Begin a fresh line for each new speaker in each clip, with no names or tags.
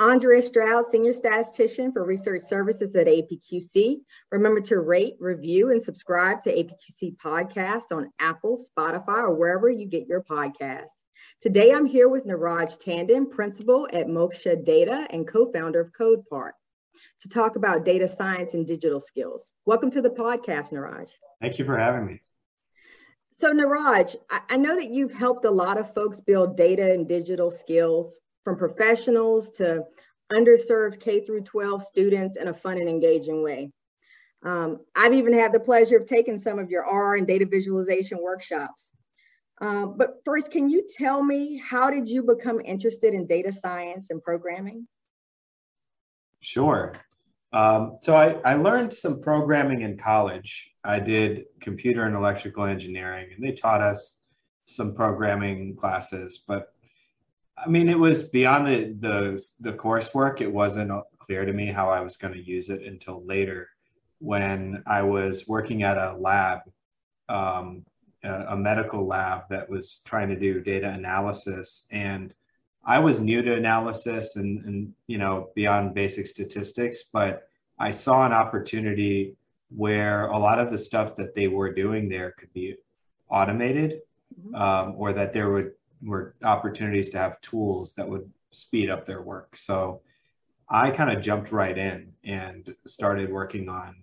Andrea Stroud, Senior Statistician for Research Services at APQC. Remember to rate, review, and subscribe to APQC Podcast on Apple, Spotify, or wherever you get your podcasts. Today, I'm here with Niraj Tandon, Principal at Moksha Data and co-founder of CodePark, to talk about data science and digital skills. Welcome to the podcast, Niraj.
Thank you for having me.
So, Niraj, I know that you've helped a lot of folks build data and digital skills from professionals to underserved K through 12 students in a fun and engaging way. Um, I've even had the pleasure of taking some of your R and data visualization workshops. Uh, but first, can you tell me how did you become interested in data science and programming?
Sure. Um, so I, I learned some programming in college. I did computer and electrical engineering, and they taught us some programming classes. But I mean, it was beyond the the, the coursework. It wasn't clear to me how I was going to use it until later, when I was working at a lab, um, a, a medical lab that was trying to do data analysis, and I was new to analysis and, and you know beyond basic statistics, but I saw an opportunity where a lot of the stuff that they were doing there could be automated, mm-hmm. um, or that there would were opportunities to have tools that would speed up their work. So I kind of jumped right in and started working on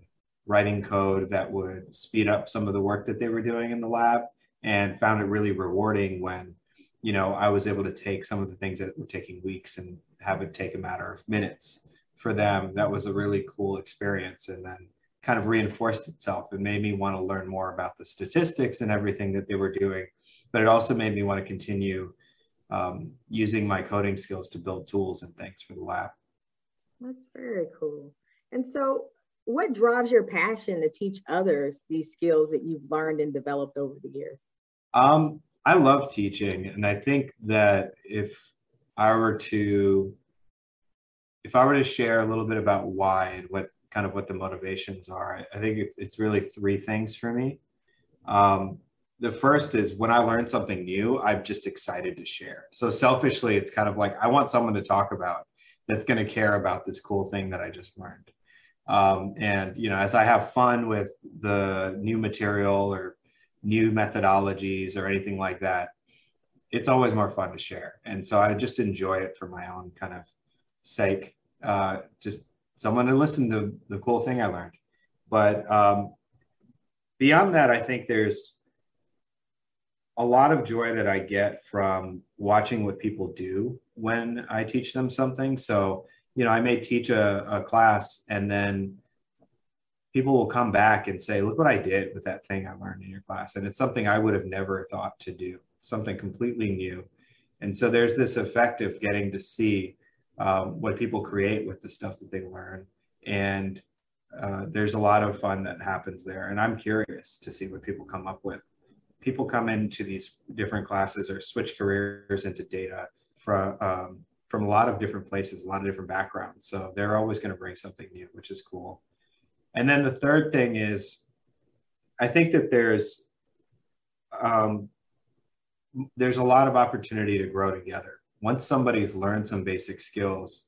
writing code that would speed up some of the work that they were doing in the lab and found it really rewarding when you know, I was able to take some of the things that were taking weeks and have it take a matter of minutes for them. That was a really cool experience. And then kind of reinforced itself. It made me want to learn more about the statistics and everything that they were doing. But it also made me want to continue um, using my coding skills to build tools and things for the lab.
That's very cool. And so, what drives your passion to teach others these skills that you've learned and developed over the years?
Um, I love teaching, and I think that if I were to if I were to share a little bit about why and what kind of what the motivations are, I think it's, it's really three things for me. Um, the first is when I learn something new, I'm just excited to share. So selfishly, it's kind of like I want someone to talk about that's going to care about this cool thing that I just learned. Um, and you know, as I have fun with the new material or new methodologies or anything like that, it's always more fun to share. And so I just enjoy it for my own kind of sake. Uh, just someone to listen to the cool thing I learned. But um, beyond that, I think there's a lot of joy that I get from watching what people do when I teach them something. So, you know, I may teach a, a class and then people will come back and say, look what I did with that thing I learned in your class. And it's something I would have never thought to do, something completely new. And so there's this effect of getting to see um, what people create with the stuff that they learn. And uh, there's a lot of fun that happens there. And I'm curious to see what people come up with. People come into these different classes or switch careers into data from, um, from a lot of different places, a lot of different backgrounds. So they're always going to bring something new, which is cool. And then the third thing is, I think that there's um, there's a lot of opportunity to grow together. Once somebody's learned some basic skills,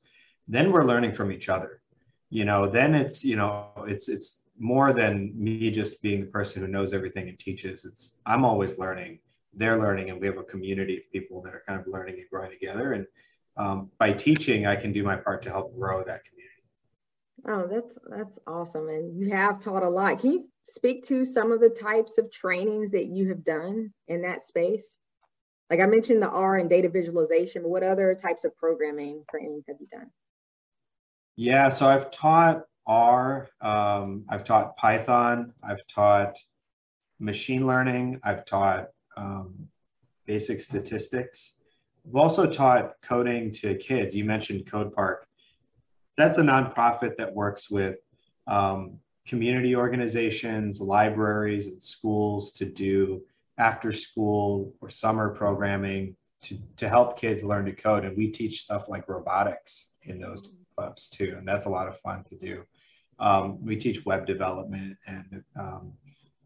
then we're learning from each other. You know, then it's you know it's it's more than me just being the person who knows everything and teaches. It's I'm always learning, they're learning, and we have a community of people that are kind of learning and growing together. And um, by teaching, I can do my part to help grow that community.
Oh, that's that's awesome. And you have taught a lot. Can you speak to some of the types of trainings that you have done in that space? Like I mentioned the R and data visualization, but what other types of programming trainings have you done?
Yeah, so I've taught R, um, I've taught Python, I've taught machine learning, I've taught um, basic statistics. I've also taught coding to kids. You mentioned Code Park. that's a nonprofit that works with um, community organizations, libraries, and schools to do after school or summer programming to, to help kids learn to code. And we teach stuff like robotics in those too. And that's a lot of fun to do. Um, we teach web development and um,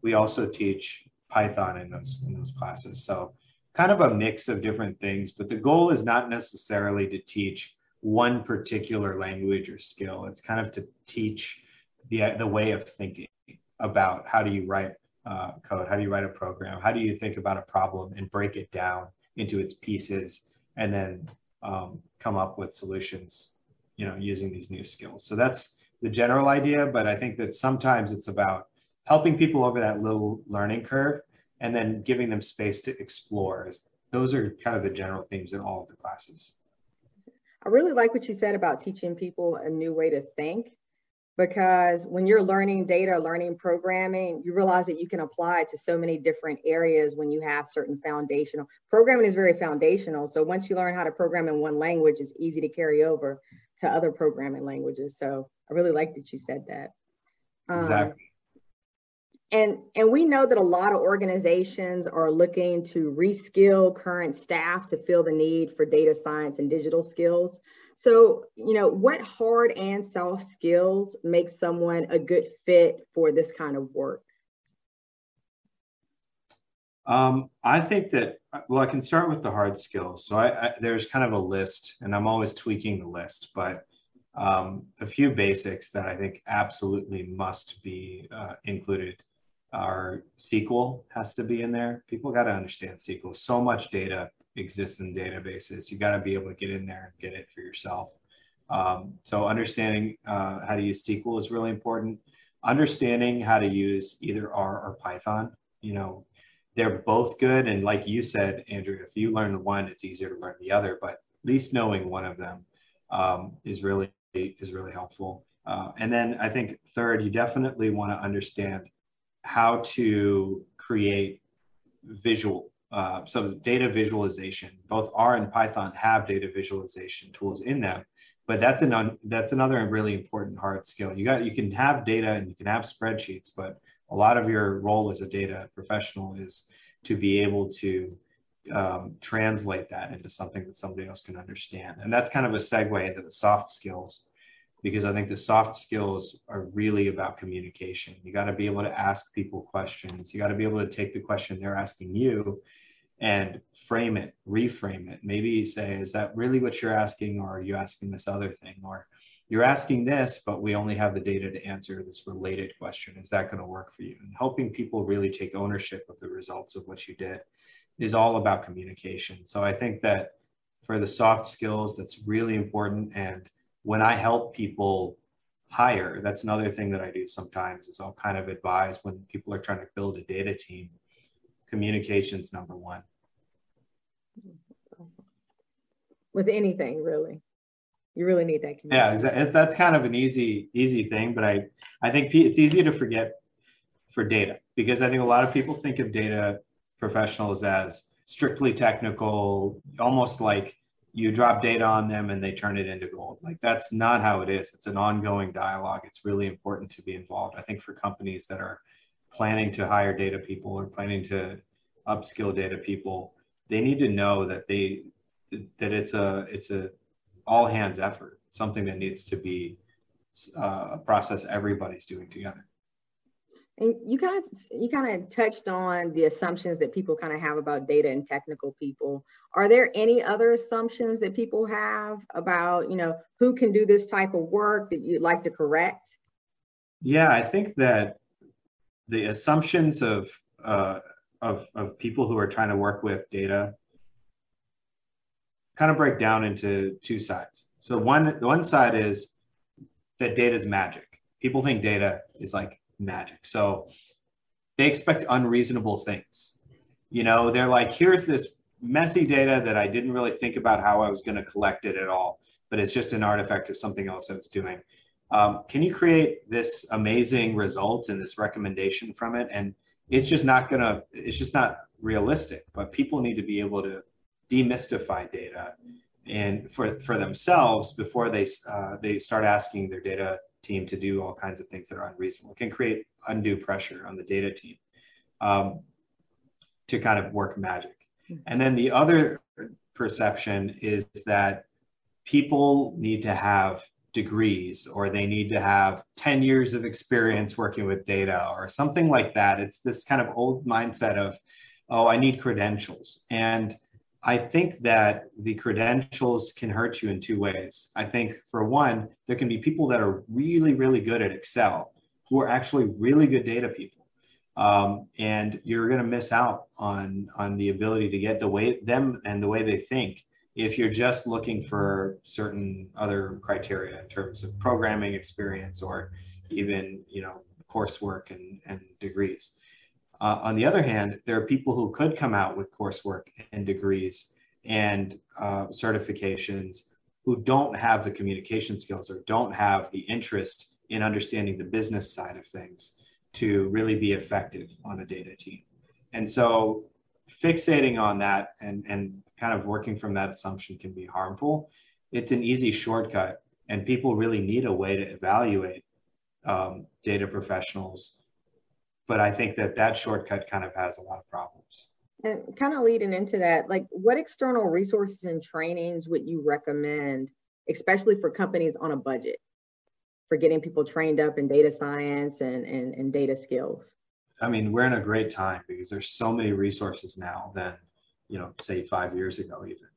we also teach Python in those, in those classes. So kind of a mix of different things, but the goal is not necessarily to teach one particular language or skill. It's kind of to teach the the way of thinking about how do you write uh, code, how do you write a program, how do you think about a problem and break it down into its pieces, and then um, come up with solutions, you know, using these new skills. So that's the general idea, but I think that sometimes it's about helping people over that little learning curve and then giving them space to explore. Those are kind of the general themes in all of the classes.
I really like what you said about teaching people a new way to think because when you're learning data, learning programming, you realize that you can apply it to so many different areas when you have certain foundational. Programming is very foundational. So once you learn how to program in one language, it's easy to carry over to other programming languages. So I really like that you said that.
Um, exactly.
And, and we know that a lot of organizations are looking to reskill current staff to fill the need for data science and digital skills. So, you know, what hard and soft skills make someone a good fit for this kind of work?
Um, I think that, well, I can start with the hard skills. So I, I, there's kind of a list, and I'm always tweaking the list, but um, a few basics that I think absolutely must be uh, included our SQL has to be in there. People got to understand SQL. So much data exists in databases. You got to be able to get in there and get it for yourself. Um, so understanding uh, how to use SQL is really important. Understanding how to use either R or Python. You know, they're both good. And like you said, Andrea, if you learn one, it's easier to learn the other. But at least knowing one of them um, is really is really helpful. Uh, and then I think third, you definitely want to understand how to create visual uh, so data visualization both r and python have data visualization tools in them but that's an that's another really important hard skill you got you can have data and you can have spreadsheets but a lot of your role as a data professional is to be able to um, translate that into something that somebody else can understand and that's kind of a segue into the soft skills because I think the soft skills are really about communication. You got to be able to ask people questions. You got to be able to take the question they're asking you and frame it, reframe it. Maybe say, is that really what you're asking, or are you asking this other thing? Or you're asking this, but we only have the data to answer this related question. Is that going to work for you? And helping people really take ownership of the results of what you did is all about communication. So I think that for the soft skills, that's really important. And when I help people hire, that's another thing that I do sometimes is I'll kind of advise when people are trying to build a data team, communication's number one.
With anything, really. You really need that
Yeah, exactly. That's kind of an easy, easy thing, but I, I think it's easy to forget for data because I think a lot of people think of data professionals as strictly technical, almost like you drop data on them and they turn it into gold. Like that's not how it is. It's an ongoing dialogue. It's really important to be involved. I think for companies that are planning to hire data people or planning to upskill data people, they need to know that they that it's a it's a all hands effort, something that needs to be uh, a process everybody's doing together.
And you kind of you kind of touched on the assumptions that people kind of have about data and technical people. Are there any other assumptions that people have about, you know, who can do this type of work that you'd like to correct?
Yeah, I think that the assumptions of uh, of of people who are trying to work with data kind of break down into two sides. So one one side is that data is magic. People think data is like magic. So they expect unreasonable things. You know, they're like, here's this messy data that I didn't really think about how I was going to collect it at all, but it's just an artifact of something else was doing. Um, can you create this amazing result and this recommendation from it? And it's just not going to, it's just not realistic, but people need to be able to demystify data and for, for themselves before they, uh, they start asking their data team to do all kinds of things that are unreasonable. It can create undue pressure on the data team um, to kind of work magic. Hmm. And then the other perception is that people need to have degrees or they need to have 10 years of experience working with data or something like that. It's this kind of old mindset of, oh, I need credentials. And I think that the credentials can hurt you in two ways. I think for one, there can be people that are really, really good at Excel who are actually really good data people. Um, and you're going to miss out on on the ability to get the way them and the way they think if you're just looking for certain other criteria in terms of programming experience or even you know coursework and, and degrees. Uh, on the other hand, there are people who could come out with coursework and degrees and uh, certifications who don't have the communication skills or don't have the interest in understanding the business side of things to really be effective on a data team. And so fixating on that and, and kind of working from that assumption can be harmful. It's an easy shortcut, and people really need a way to evaluate um, data professionals. But I think that that shortcut kind of has a lot of problems.
And kind of leading into that, like what external resources and trainings would you recommend, especially for companies on a budget, for getting people trained up in data science and, and, and data skills?
I mean, we're in a great time because there's so many resources now than, you know, say five years ago even.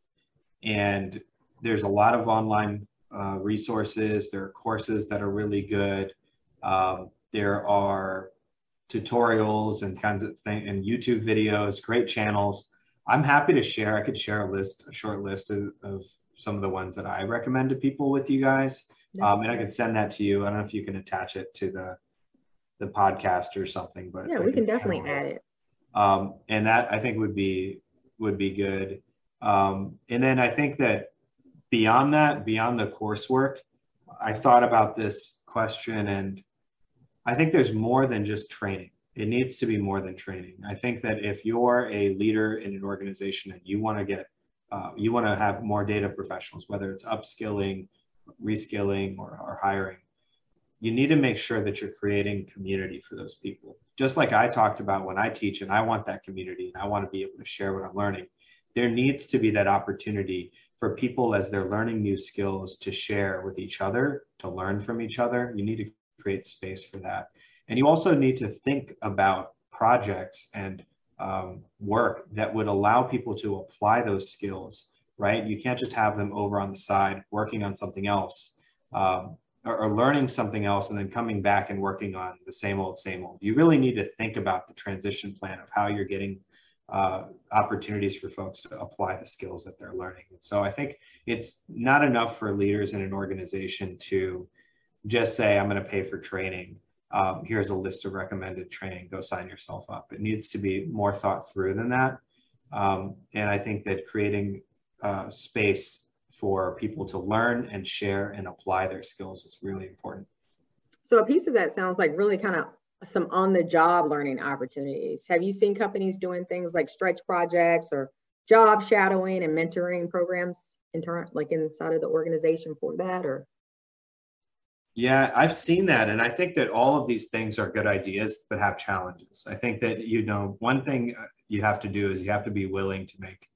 And there's a lot of online uh, resources. There are courses that are really good. Um, there are tutorials and kinds of things and YouTube videos, great channels. I'm happy to share. I could share a list, a short list of, of some of the ones that I recommend to people with you guys. Um, and I could send that to you. I don't know if you can attach it to the the podcast or something, but
yeah, we can definitely add it.
Um, and that I think would be would be good. Um, and then I think that beyond that, beyond the coursework, I thought about this question and I think there's more than just training. It needs to be more than training. I think that if you're a leader in an organization and you want to get, uh, you want to have more data professionals, whether it's upskilling, reskilling, or, or hiring, you need to make sure that you're creating community for those people. Just like I talked about when I teach and I want that community and I want to be able to share what I'm learning, there needs to be that opportunity for people as they're learning new skills to share with each other, to learn from each other. You need to create space for that. And you also need to think about projects and um, work that would allow people to apply those skills, right? You can't just have them over on the side working on something else um, or, or, learning something else and then coming back and working on the same old, same old. You really need to think about the transition plan of how you're getting uh, opportunities for folks to apply the skills that they're learning. And so I think it's not enough for leaders in an organization to just say, I'm going to pay for training. Um, here's a list of recommended training. Go sign yourself up. It needs to be more thought through than that. Um, and I think that creating uh, space for people to learn and share and apply their skills is really important.
So a piece of that sounds like really kind of some on the job learning opportunities. Have you seen companies doing things like stretch projects or job shadowing and mentoring programs in turn like inside of the organization for that or
yeah, I've seen that. And I think that all of these things are good ideas, but have challenges. I think that, you know, one thing uh, you have to do is you have to be willing to make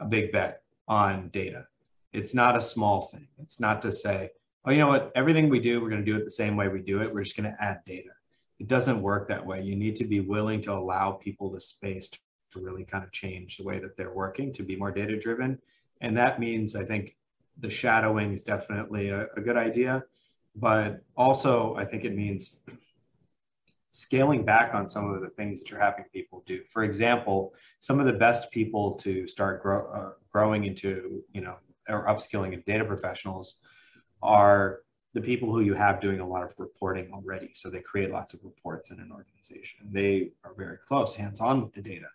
a big bet on data. It's not a small thing. It's not to say, oh, you know what, everything we do, we're going to do it the same way we do it. We're just going to add data. It doesn't work that way. You need to be willing to allow people the space to really kind of change the way that they're working to be more data driven. And that means, I think, the shadowing is definitely a, a good idea but also I think it means scaling back on some of the things that you're having people do. For example, some of the best people to start grow, uh, growing into, you know, or upskilling of data professionals are the people who you have doing a lot of reporting already. So they create lots of reports in an organization. They are very close, hands on with the data.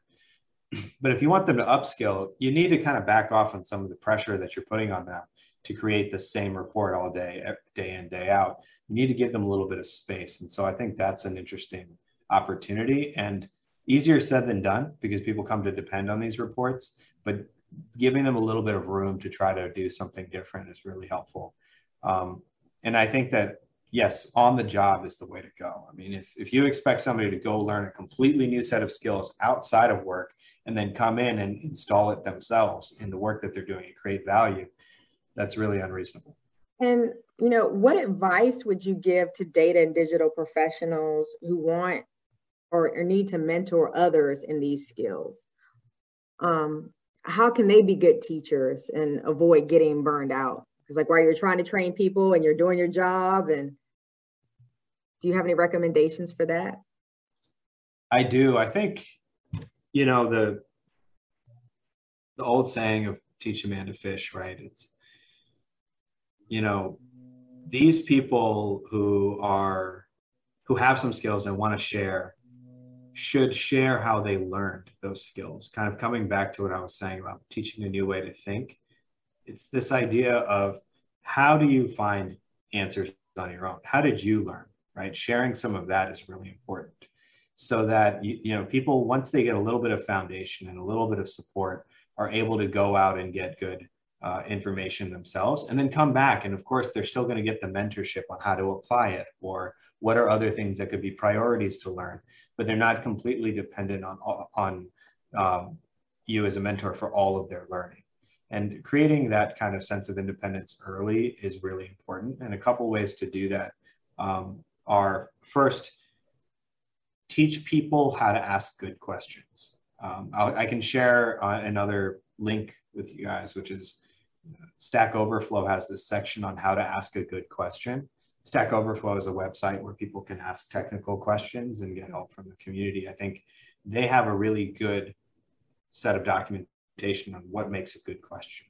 But if you want them to upskill, you need to kind of back off on some of the pressure that you're putting on them to create the same report all day, day in, day out. You need to give them a little bit of space. And so I think that's an interesting opportunity and easier said than done because people come to depend on these reports, but giving them a little bit of room to try to do something different is really helpful. Um, and I think that yes, on the job is the way to go. I mean, if, if you expect somebody to go learn a completely new set of skills outside of work and then come in and install it themselves in the work that they're doing and create value, that's really unreasonable.
And you know, what advice would you give to data and digital professionals who want or, or need to mentor others in these skills? Um, how can they be good teachers and avoid getting burned out? Because like while you're trying to train people and you're doing your job, and do you have any recommendations for that?
I do. I think you know the the old saying of teach a man to fish, right? It's you know these people who are who have some skills and want to share should share how they learned those skills. Kind of coming back to what I was saying about teaching a new way to think. It's this idea of how do you find answers on your own? How did you learn? Right? Sharing some of that is really important so that you, you know people once they get a little bit of foundation and a little bit of support are able to go out and get good uh, information themselves and then come back. And of course they're still going to get the mentorship on how to apply it or what are other things that could be priorities to learn. But they're not completely dependent on on um, you as a mentor for all of their learning. And creating that kind of sense of independence early is really important. And a couple ways to do that um, are first teach people how to ask good questions. Um, i can share uh, another link with you guys which is stack overflow has this section on how to ask a good question Stack Overflow is a website where people can ask technical questions and get help from the community. I think they have a really good set of documentation on what makes a good question.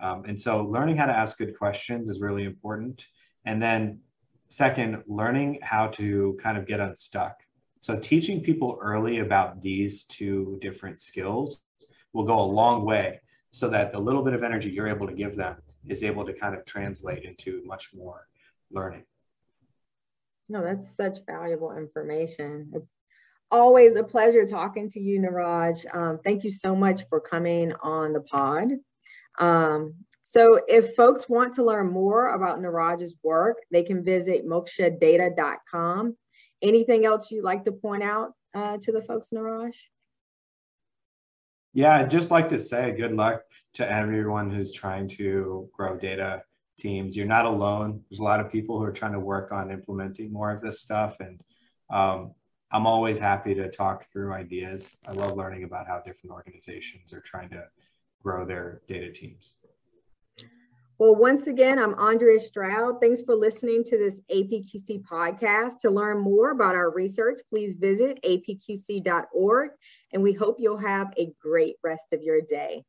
Um, and so learning how to ask good questions is really important. And then second, learning how to kind of get unstuck. So teaching people early about these two different skills will go a long way so that the little bit of energy you're able to give them is able to kind of translate into much more learning.
No, that's such valuable information. It's always a pleasure talking to you, Niraj. Um, thank you so much for coming on the pod. Um, so if folks want to learn more about Niraj's work, they can visit mokshadata.com. Anything else you'd like to point out uh, to the folks, Niraj?
Yeah, I'd just like to say good luck to everyone who's trying to grow data teams. You're not alone. There's a lot of people who are trying to work on implementing more of this stuff. And um, I'm always happy to talk through ideas. I love learning about how different organizations are trying to grow their data teams.
Well, once again, I'm Andrea Stroud. Thanks for listening to this APQC podcast. To learn more about our research, please visit apqc.org, and we hope you'll have a great rest of your day.